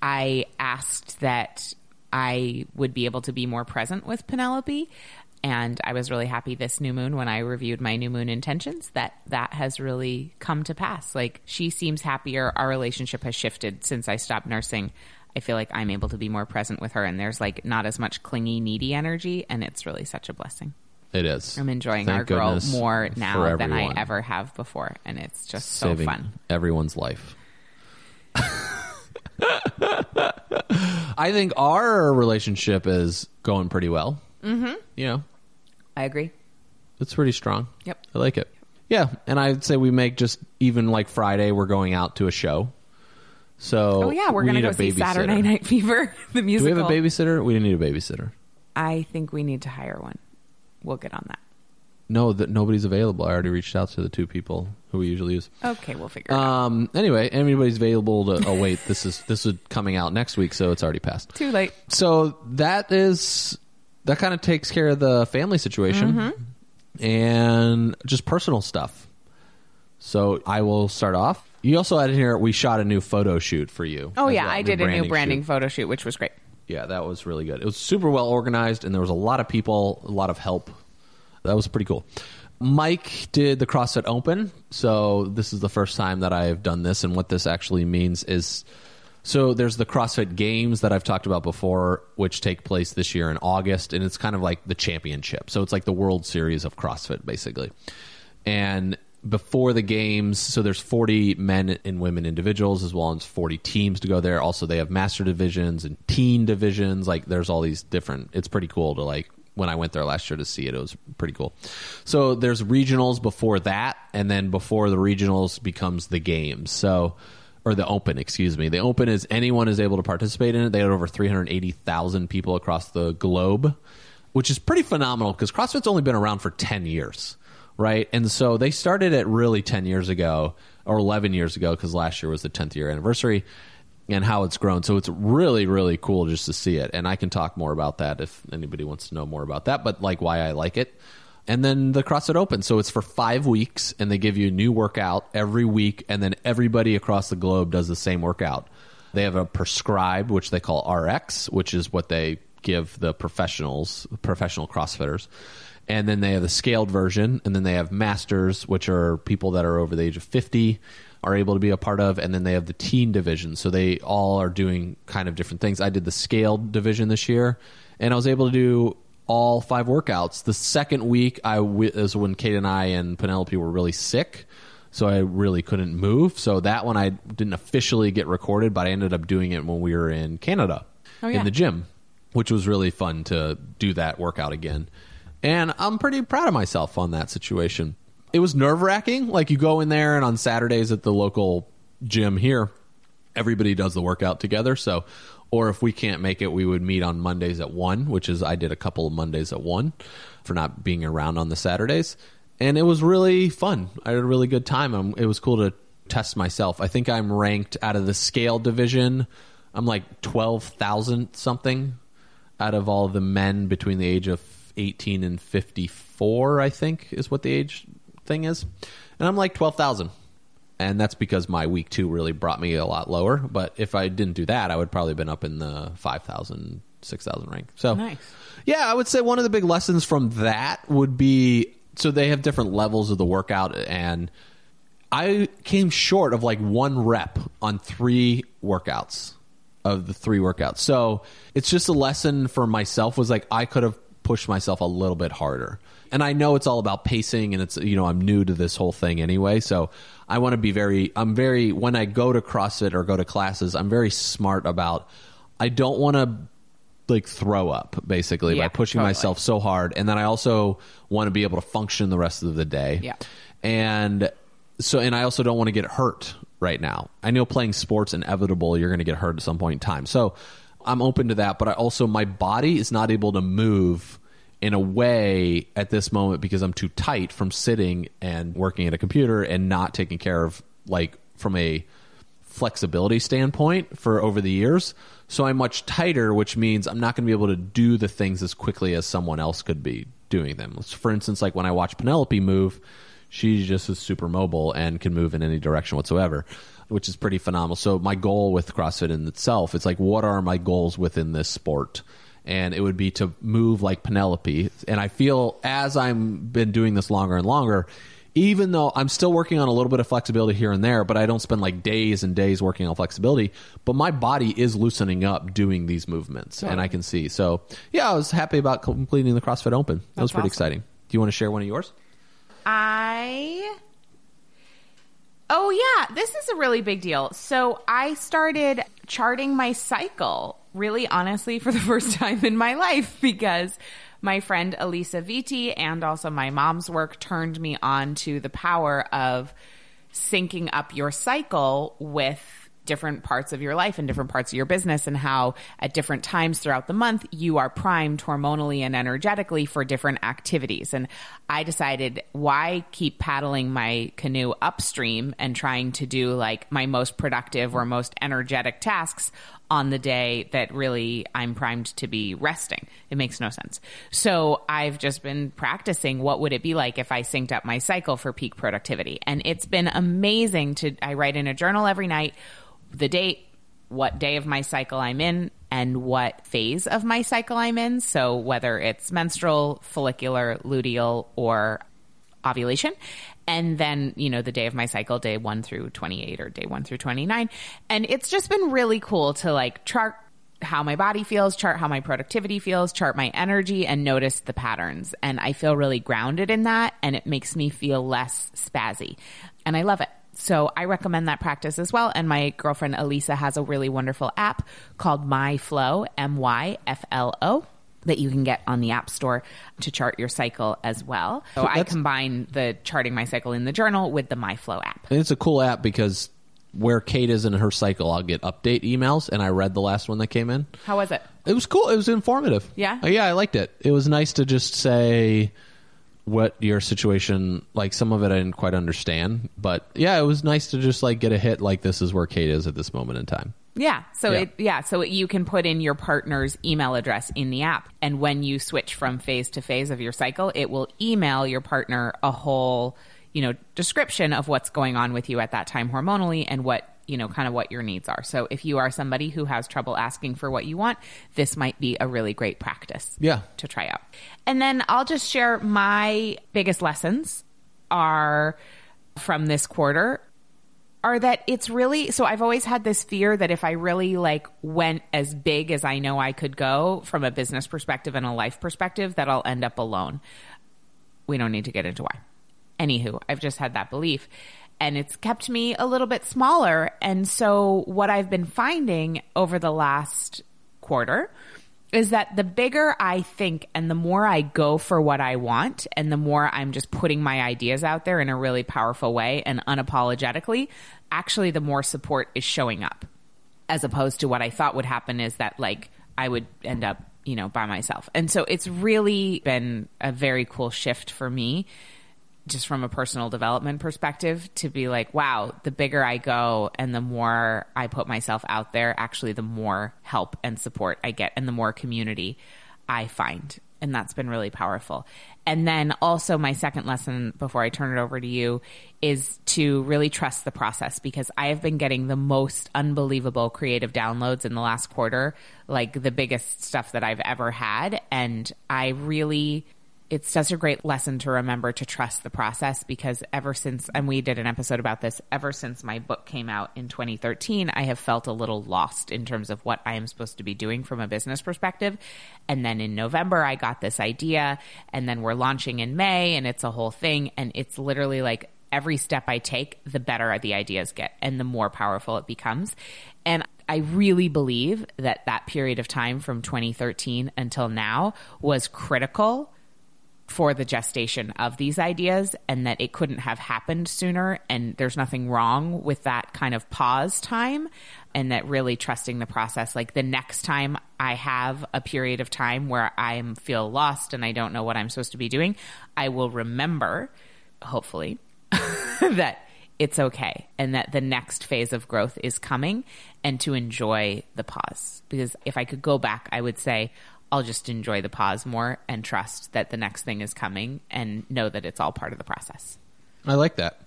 I asked that I would be able to be more present with Penelope. And I was really happy this new moon when I reviewed my new moon intentions that that has really come to pass. Like she seems happier. Our relationship has shifted since I stopped nursing. I feel like I'm able to be more present with her and there's like not as much clingy, needy energy. And it's really such a blessing. It is. I'm enjoying Thank our girl more now than I ever have before. And it's just Saving so fun. everyone's life. I think our relationship is going pretty well. Mm-hmm. You know, I agree. it's pretty strong. Yep. I like it. Yeah, and I'd say we make just even like Friday, we're going out to a show. So Oh yeah, we're we gonna need go a see babysitter. Saturday Night Fever, the Do we musical. have a babysitter? We didn't need a babysitter. I think we need to hire one. We'll get on that. No, that nobody's available. I already reached out to the two people who we usually use. Okay, we'll figure it out. Um. Anyway, anybody's available to. Oh wait, this is this is coming out next week, so it's already passed. Too late. So that is that kind of takes care of the family situation Mm-hmm. and just personal stuff. So I will start off. You also added here we shot a new photo shoot for you. Oh yeah, well, I did a new branding shoot. photo shoot, which was great. Yeah, that was really good. It was super well organized, and there was a lot of people, a lot of help. That was pretty cool. Mike did the CrossFit Open, so this is the first time that I've done this, and what this actually means is so there's the CrossFit Games that I've talked about before, which take place this year in August, and it's kind of like the championship. So it's like the World Series of CrossFit, basically. And before the games, so there's 40 men and women individuals as well as 40 teams to go there. Also, they have master divisions and teen divisions. Like there's all these different. It's pretty cool to like. When I went there last year to see it, it was pretty cool. So there's regionals before that, and then before the regionals becomes the games. So or the open, excuse me. The open is anyone is able to participate in it. They had over 380,000 people across the globe, which is pretty phenomenal because CrossFit's only been around for 10 years, right? And so they started it really 10 years ago or 11 years ago because last year was the 10th year anniversary and how it's grown. So it's really, really cool just to see it. And I can talk more about that if anybody wants to know more about that, but like why I like it and then the CrossFit Open. So it's for five weeks, and they give you a new workout every week, and then everybody across the globe does the same workout. They have a prescribed, which they call RX, which is what they give the professionals, professional CrossFitters. And then they have the scaled version, and then they have masters, which are people that are over the age of 50 are able to be a part of, and then they have the teen division. So they all are doing kind of different things. I did the scaled division this year, and I was able to do all five workouts. The second week, I w- is when Kate and I and Penelope were really sick, so I really couldn't move. So that one I didn't officially get recorded, but I ended up doing it when we were in Canada Oh, yeah. in the gym, which was really fun to do that workout again. And I'm pretty proud of myself on that situation. It was nerve wracking. Like you go in there, and on Saturdays at the local gym here, everybody does the workout together. So, or if we can't make it, we would meet on Mondays at one, which is I did a couple of Mondays at one for not being around on the Saturdays, and it was really fun. I had a really good time. Um, It was cool to test myself. I think I'm ranked out of the scale division. I'm like twelve thousand something out of all the men between the age of 18 and 54. I think is what the age thing is, and I'm like twelve thousand and that's because my week two really brought me a lot lower. But if I didn't do that, I would probably have been up in the 5,000, 6,000 rank. So, Nice. yeah, I would say one of the big lessons from that would be so they have different levels of the workout, and I came short of like one rep on three workouts of the three workouts. So it's just a lesson for myself was like I could have pushed myself a little bit harder. And I know it's all about pacing and it's you know I'm new to this whole thing anyway, so I want to be very I'm very when I go to CrossFit or go to classes, I'm very smart about I don't want to like throw up basically Yeah, by pushing totally. myself so hard and then I also want to be able to function the rest of the day. Yeah. And so and I also don't want to get hurt right now. I know playing sports inevitable you're going to get hurt at some point in time. So I'm open to that, but I also my body is not able to move in a way at this moment because I'm too tight from sitting and working at a computer and not taking care of like from a flexibility standpoint for over the years. So I'm much tighter, which means I'm not going to be able to do the things as quickly as someone else could be doing them. For instance, like when I watch Penelope move, she just is super mobile and can move in any direction whatsoever, which is pretty phenomenal. So my goal with CrossFit in itself, it's like, what are my goals within this sport? And it would be to move like Penelope. And I feel as I'm been doing this longer and longer, even though I'm still working on a little bit of flexibility here and there, but I don't spend like days and days working on flexibility. But my body is loosening up doing these movements, and I can see. So yeah, I was happy about completing the CrossFit Open. That was pretty awesome. exciting. Do you want to share one of yours? I. Oh, yeah. This is a really big deal. So I started charting my cycle, really honestly, for the first time in my life because my friend Alisa Vitti and also my mom's work turned me on to the power of syncing up your cycle with different parts of your life and different parts of your business and how at different times throughout the month you are primed hormonally and energetically for different activities. And i decided why keep paddling my canoe upstream and trying to do like my most productive or most energetic tasks on the day that really I'm primed to be resting. It makes no sense. So I've just been practicing what would it be like if I synced up my cycle for peak productivity. And it's been amazing to I write in a journal every night the date, what day of my cycle I'm in and what phase of my cycle I'm in. So whether it's menstrual, follicular, luteal or ovulation and then you know the day of my cycle day 1 through 28 or day 1 through 29 and it's just been really cool to like chart how my body feels chart how my productivity feels chart my energy and notice the patterns. And i feel really grounded in that and it makes me feel less spazzy. And i love it. So I recommend that practice as well. And my girlfriend Alisa has a really wonderful app called MyFlo, M Y F L O that you can get on the App Store to chart your cycle as well. So I combine the charting my cycle in the journal with the MyFlo app. And it's a cool app because where Kate is in her cycle, I'll get update emails, and I read the last one that came in. How was it? It was cool. It was informative. Yeah? Uh, yeah, I liked it. It was nice to just say what your situation like some of it I didn't quite understand, but yeah, it was nice to just like get a hit like this is where Kate is at this moment in time. Yeah. So Yeah. it yeah, so you can put in your partner's email address in the app and when you switch from phase to phase of your cycle, it will email your partner a whole, you know, description of what's going on with you at that time hormonally and what you know, kind of what your needs are. So if you are somebody who has trouble asking for what you want, this might be a really great practice. Yeah. to try out. And then I'll just share my biggest lessons are from this quarter are that it's really so I've always had this fear that if I really like went as big as I know I could go from a business perspective and a life perspective that I'll end up alone. We don't need to get into why. Anywho, I've just had that belief and it's kept me a little bit smaller. And so what I've been finding over the last quarter is that the bigger I think and the more I go for what I want and the more I'm just putting my ideas out there in a really powerful way and unapologetically, actually the more support is showing up. As opposed to what I thought would happen is that like I would end up, you know, by myself. And so it's really been a very cool shift for me just from a personal development perspective to be like, wow, the bigger I go and the more I put myself out there, actually, the more help and support I get and the more community I find. And that's been really powerful. And then also, my second lesson before I turn it over to you is to really trust the process because I have been getting the most unbelievable creative downloads in the last quarter, like the biggest stuff that I've ever had. And I really it's such a great lesson to remember to trust the process because ever since, and we did an episode about this, ever since my book came out in 2013, I have felt a little lost in terms of what I am supposed to be doing from a business perspective. And then in November, I got this idea, and then we're launching in May, and it's a whole thing. And it's literally like every step I take, the better the ideas get and the more powerful it becomes. And I really believe that that period of time from 2013 until now was critical for the gestation of these ideas and that it couldn't have happened sooner and there's nothing wrong with that kind of pause time and that really trusting the process. Like the next time i have a period of time where i feel lost and i don't know what i'm supposed to be doing i will remember hopefully that it's okay and that the next phase of growth is coming and to enjoy the pause. Because if i could go back i would say I'll just enjoy the pause more and trust that the next thing is coming and know that it's all part of the process. I like that.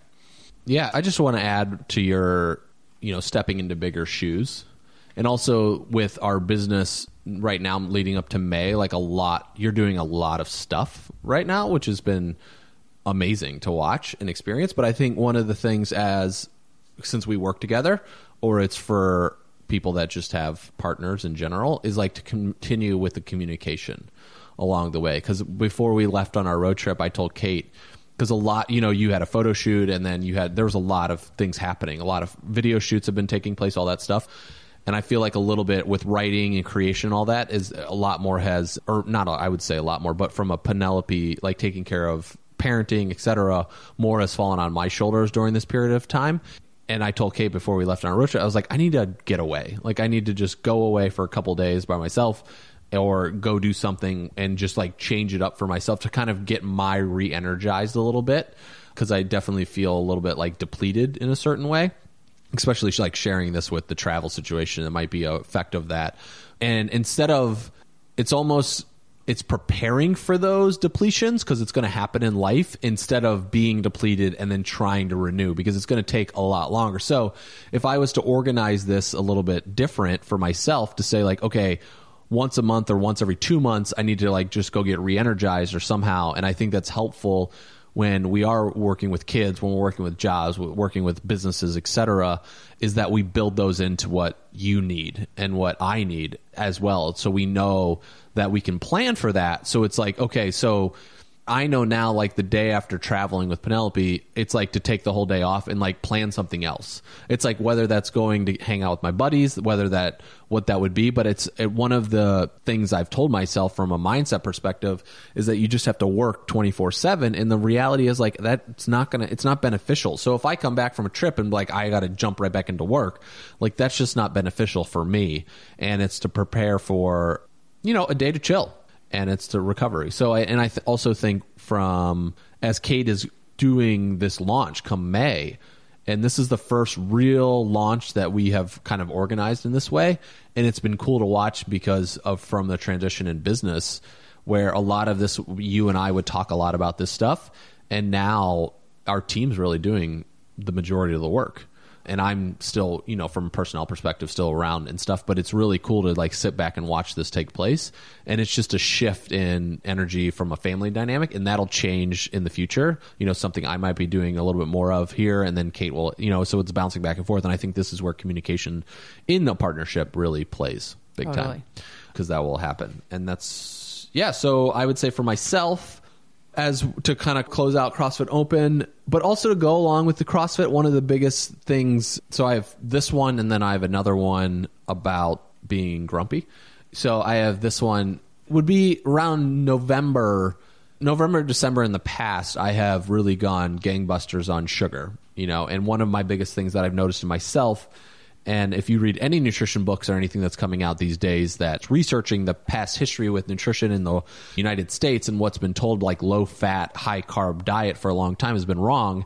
Yeah, I just want to add to your, you know, stepping into bigger shoes and also with our business right now leading up to May, like a lot, you're doing a lot of stuff right now, which has been amazing to watch and experience. But I think one of the things as since we work together, or it's for people that just have partners in general, is like to continue with the communication along the way. Because before we left on our road trip, I told Kate because a lot you know you had a photo shoot and then you had there was a lot of things happening. A lot of video shoots have been taking place all that stuff. And i feel like a little bit with writing and creation and all that is a lot more has or not i would say a lot more but from a penelope like taking care of parenting etc more has fallen on my shoulders during this period of time and I told Kate before we left on our road trip, I was like, I need to get away. Like, I need to just go away for a couple days by myself or go do something and just like change it up for myself to kind of get my re energized a little bit because I definitely feel a little bit like depleted in a certain way. Especially like sharing this with the travel situation, that might be a effect of that. And instead of, it's almost it's preparing for those depletions because it's going to happen in life instead of being depleted and then trying to renew because it's going to take a lot longer. So, if I was to organize this a little bit different for myself to say, like, okay, once a month or once every two months, I need to like just go get re-energized or somehow. And I think that's helpful when we are working with kids, when we're working with jobs, working with businesses, etc., is that we build those into what you need and what I need as well. So we know that we can plan for that. So it's like, okay, so I know now, like the day after traveling with Penelope, it's like to take the whole day off and like plan something else. It's like whether that's going to hang out with my buddies, whether that what that would be. But it's it, one of the things I've told myself from a mindset perspective is that you just have to work twenty four seven, and the reality is like that's not gonna, it's not beneficial. So if I come back from a trip and like I got to jump right back into work, like that's just not beneficial for me. And it's to prepare for you know a day to chill and it's the recovery. So, I, and I th- also think from as Kate is doing this launch come May, and this is the first real launch that we have kind of organized in this way, and it's been cool to watch because of from the transition in business where a lot of this you and I would talk a lot about this stuff, and now our team's really doing the majority of the work and I'm still, you know, from a personnel perspective, still around and stuff. But it's really cool to like sit back and watch this take place, and it's just a shift in energy from a family dynamic, and that'll change in the future. You know, something I might be doing a little bit more of here, and then Kate will, you know, so it's bouncing back and forth. And I think this is where communication in the partnership really plays big totally. time because that will happen, and that's yeah. So I would say for myself as to kind of close out CrossFit Open, but also to go along with the CrossFit, one of the biggest things. So I have this one, and then I have another one about being grumpy. So I have this one would be around November, November, December in the past. I have really gone gangbusters on sugar, you know, and one of my biggest things that I've noticed in myself and if you read any nutrition books or anything that's coming out these days that's researching the past history with nutrition in the United States and what's been told like low fat, high carb diet for a long time has been wrong.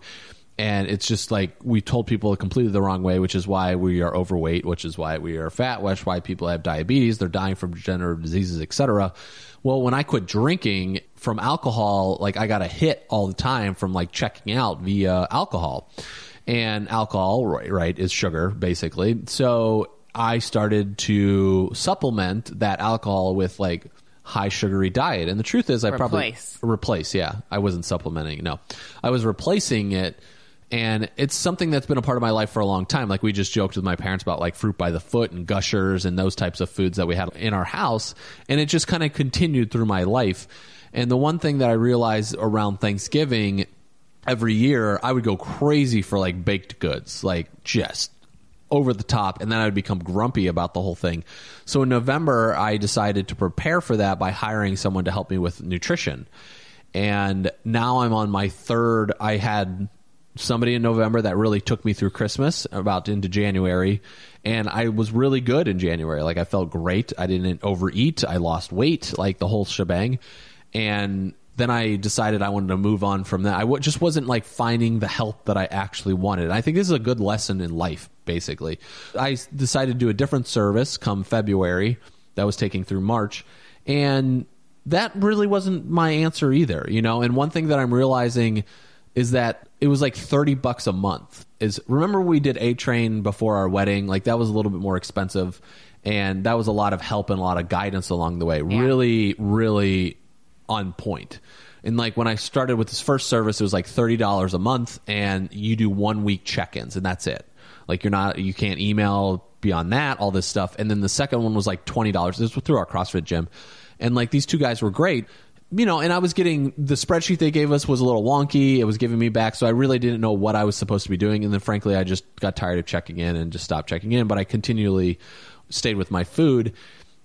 And it's just like we told people completely the wrong way, which is why we are overweight, which is why we are fat, which is why people have diabetes, they're dying from degenerative diseases, etc. Well, when I quit drinking from alcohol, like I got a hit all the time from like checking out via alcohol and alcohol, right, right, is sugar basically. So I started to supplement that alcohol with like high sugary diet. And the truth is, I replace. probably replace. Yeah, I wasn't supplementing. No, I was replacing it. And it's something that's been a part of my life for a long time. Like we just joked with my parents about like fruit by the foot and gushers and those types of foods that we had in our house. And it just kind of continued through my life. And the one thing that I realized around Thanksgiving every year I would go crazy for like baked goods, like just over the top, and then I would become grumpy about the whole thing. So in November, I decided to prepare for that by hiring someone to help me with nutrition. And now I'm on my third. I had somebody in November that really took me through Christmas, about into January, and I was really good in January. Like I felt great. I didn't overeat. I lost weight, like the whole shebang. And then I decided I wanted to move on from that. I w- just wasn't like finding the help that I actually wanted. I think this is a good lesson in life, basically. I decided to do a different service come February that was taking through March. And that really wasn't my answer either, you know? And one thing that I'm realizing is that it was like 30 bucks a month. Is remember we did A Train before our wedding? Like that was a little bit more expensive and that was a lot of help and a lot of guidance along the way. Yeah. Really really on point. And like when I started with this first service, it was like thirty dollars a month, and you do one week check-ins, and that's it. Like you're not, you can't email beyond that, all this stuff. And then the second one was like twenty dollars. This was through our CrossFit gym, and like these two guys were great. You know, and I was getting the spreadsheet they gave us was a little wonky. It was giving me back, so I really didn't know what I was supposed to be doing. And then, frankly, I just got tired of checking in and just stopped checking in. But I continually stayed with my food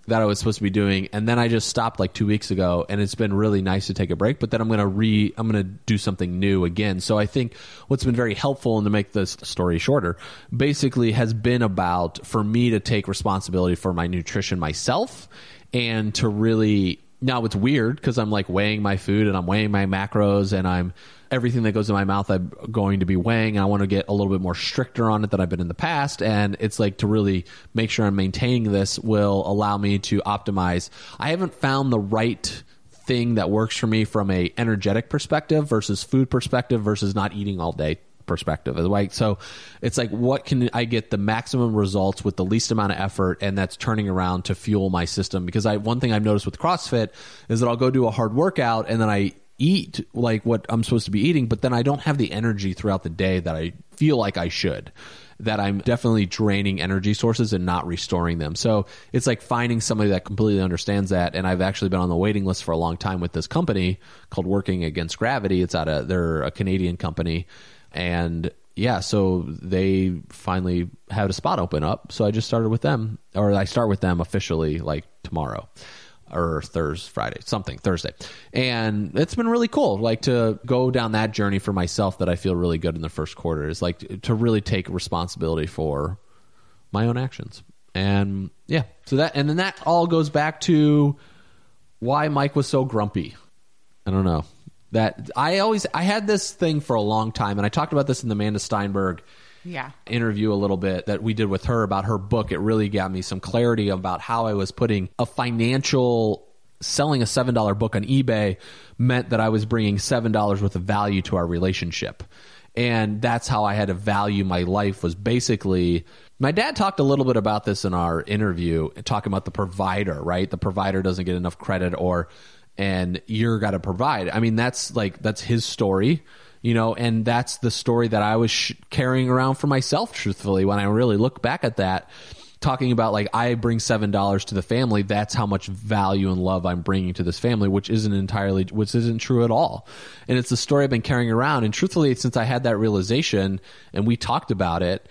that I was supposed to be doing, and then I just stopped like two weeks ago, and it's been really nice to take a break. But then I'm gonna re, I'm gonna do something new again. So I think what's been very helpful, and to make this story shorter, basically has been about for me to take responsibility for my nutrition myself, and to really now it's weird because I'm like weighing my food and I'm weighing my macros and I'm everything that goes in my mouth I'm going to be weighing. I want to get a little bit more stricter on it than I've been in the past. And it's like to really make sure I'm maintaining this will allow me to optimize. I haven't found the right thing that works for me from a energetic perspective versus food perspective versus not eating all day perspective. Like so it's like what can I get the maximum results with the least amount of effort and that's turning around to fuel my system because I one thing I've noticed with CrossFit is that I'll go do a hard workout and then I eat like what I'm supposed to be eating but then I don't have the energy throughout the day that I feel like I should that I'm definitely draining energy sources and not restoring them. So it's like finding somebody that completely understands that. And I've actually been on the waiting list for a long time with this company called Working Against Gravity. It's out of they're a Canadian company and yeah, so they finally had a spot open up. So I just started with them, or I start with them officially like tomorrow or Thursday, Friday, something Thursday, and it's been really cool. Like to go down that journey for myself that I feel really good in the first quarter is like to really take responsibility for my own actions, and yeah, so that and then that all goes back to why Mike was so grumpy. I don't know that I always I had this thing for a long time, and I talked about this in the Amanda Steinberg Yeah. interview a little bit that we did with her about her book. It really got me some clarity about how I was putting a financial selling a seven dollar book on eBay meant that I was bringing seven dollars worth of value to our relationship. And that's how I had to value my life was basically my dad talked a little bit about this in our interview, talking about the provider, right? The provider doesn't get enough credit or and you're got to provide. I mean, that's like that's his story, you know, and that's the story that I was sh- carrying around for myself. Truthfully, when I really look back at that, talking about like I bring seven dollars to the family, that's how much value and love I'm bringing to this family, which isn't entirely, which isn't true at all. And it's the story I've been carrying around. And truthfully, since I had that realization and we talked about it.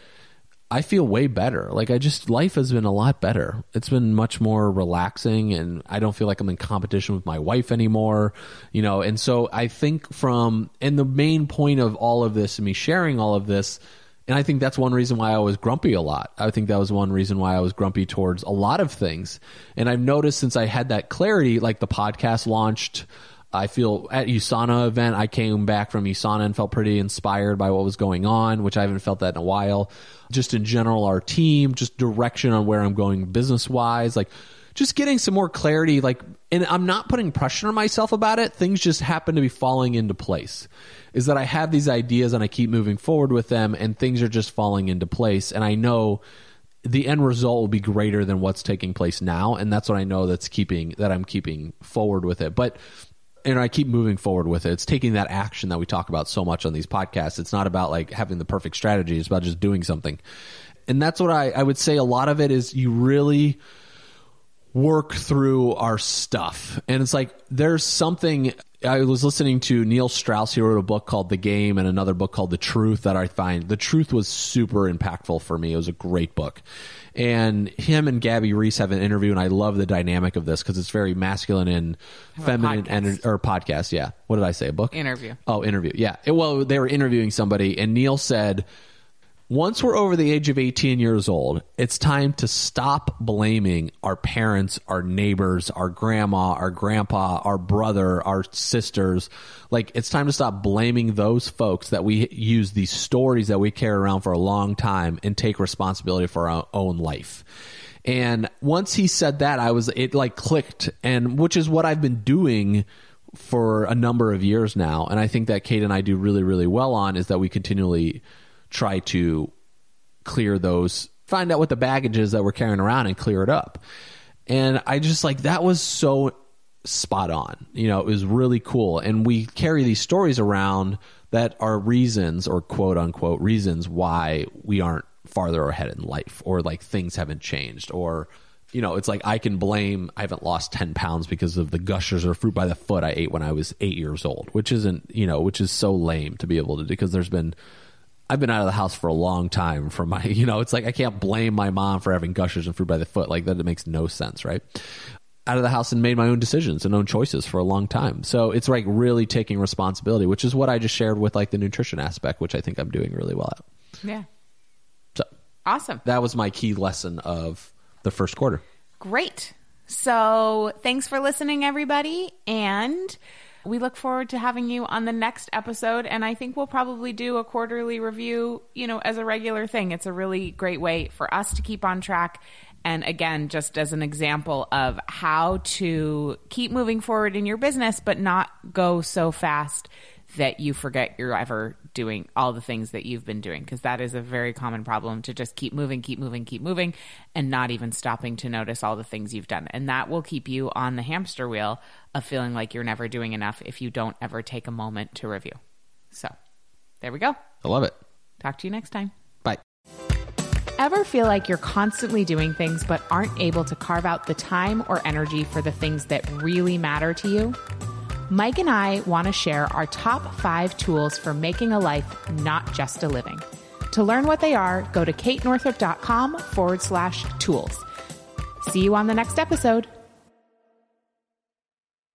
I feel way better. Like I just life has been a lot better. It's been much more relaxing and I don't feel like I'm in competition with my wife anymore, you know. And so I think from and the main point of all of this and me sharing all of this and I think that's one reason why I was grumpy a lot. I think that was one reason why I was grumpy towards a lot of things. And I've noticed since I had that clarity like the podcast launched I feel at USANA event, I came back from USANA and felt pretty inspired by what was going on, which I haven't felt that in a while. Just in general, our team, just direction on where I'm going business wise, like just getting some more clarity. Like, and I'm not putting pressure on myself about it. Things just happen to be falling into place. Is that I have these ideas and I keep moving forward with them and things are just falling into place. And I know the end result will be greater than what's taking place now. And that's what I know that's keeping, that I'm keeping forward with it. But and I keep moving forward with it. It's taking that action that we talk about so much on these podcasts. It's not about like having the perfect strategy. It's about just doing something. And that's what I, I would say a lot of it is you really work through our stuff. And it's like there's something I was listening to Neil Strauss. He wrote a book called The Game and another book called The Truth that I find The Truth was super impactful for me. It was a great book. And him and Gabby Reece have an interview, and I love the dynamic of this because it's very masculine and feminine podcast. energy or podcast. Yeah. What did I say? A book? Interview. Oh, interview. Yeah. It- well, they were interviewing somebody, and Neil said, once we're over the age of 18 years old, it's time to stop blaming our parents, our neighbors, our grandma, our grandpa, our brother, our sisters. Like, it's time to stop blaming those folks that we use these stories that we carry around for a long time and take responsibility for our own life. And once he said that, I was, it like clicked, and which is what I've been doing for a number of years now. And I think that Kate and I do really, really well on is that we continually try to clear those, find out what the baggage is that we're carrying around and clear it up. And I just like that was so spot on. You know, it was really cool. And we carry these stories around that are reasons or quote unquote reasons why we aren't farther ahead in life or like things haven't changed or you know, it's like I can blame I haven't lost 10 pounds because of the gushers or fruit by the foot I ate when I was eight years old, which isn't, you know, which is so lame to be able to do because there's been, I've been out of the house for a long time from my, you know, it's like I can't blame my mom for having gushers and fruit by the foot. Like that, it makes no sense, right? Out of the house and made my own decisions and own choices for a long time. So it's like really taking responsibility, which is what I just shared with like the nutrition aspect, which I think I'm doing really well at. Yeah. So Awesome. that was my key lesson of the first quarter. Great. So thanks for listening, everybody. And we look forward to having you on the next episode. And I think we'll probably do a quarterly review, you know, as a regular thing. It's a really great way for us to keep on track. And again, just as an example of how to keep moving forward in your business, but not go so fast that you forget you're ever doing all the things that you've been doing because that is a very common problem to just keep moving, keep moving, keep moving and not even stopping to notice all the things you've done. And that will keep you on the hamster wheel of feeling like you're never doing enough if you don't ever take a moment to review. So, there we go. I love it. Talk to you next time. Bye. Ever feel like you're constantly doing things but aren't able to carve out the time or energy for the things that really matter to you? Mike and I want to share our top five tools for making a life, not just a living. To learn what they are, go to katenorthrup.com forward slash tools. See you on the next episode.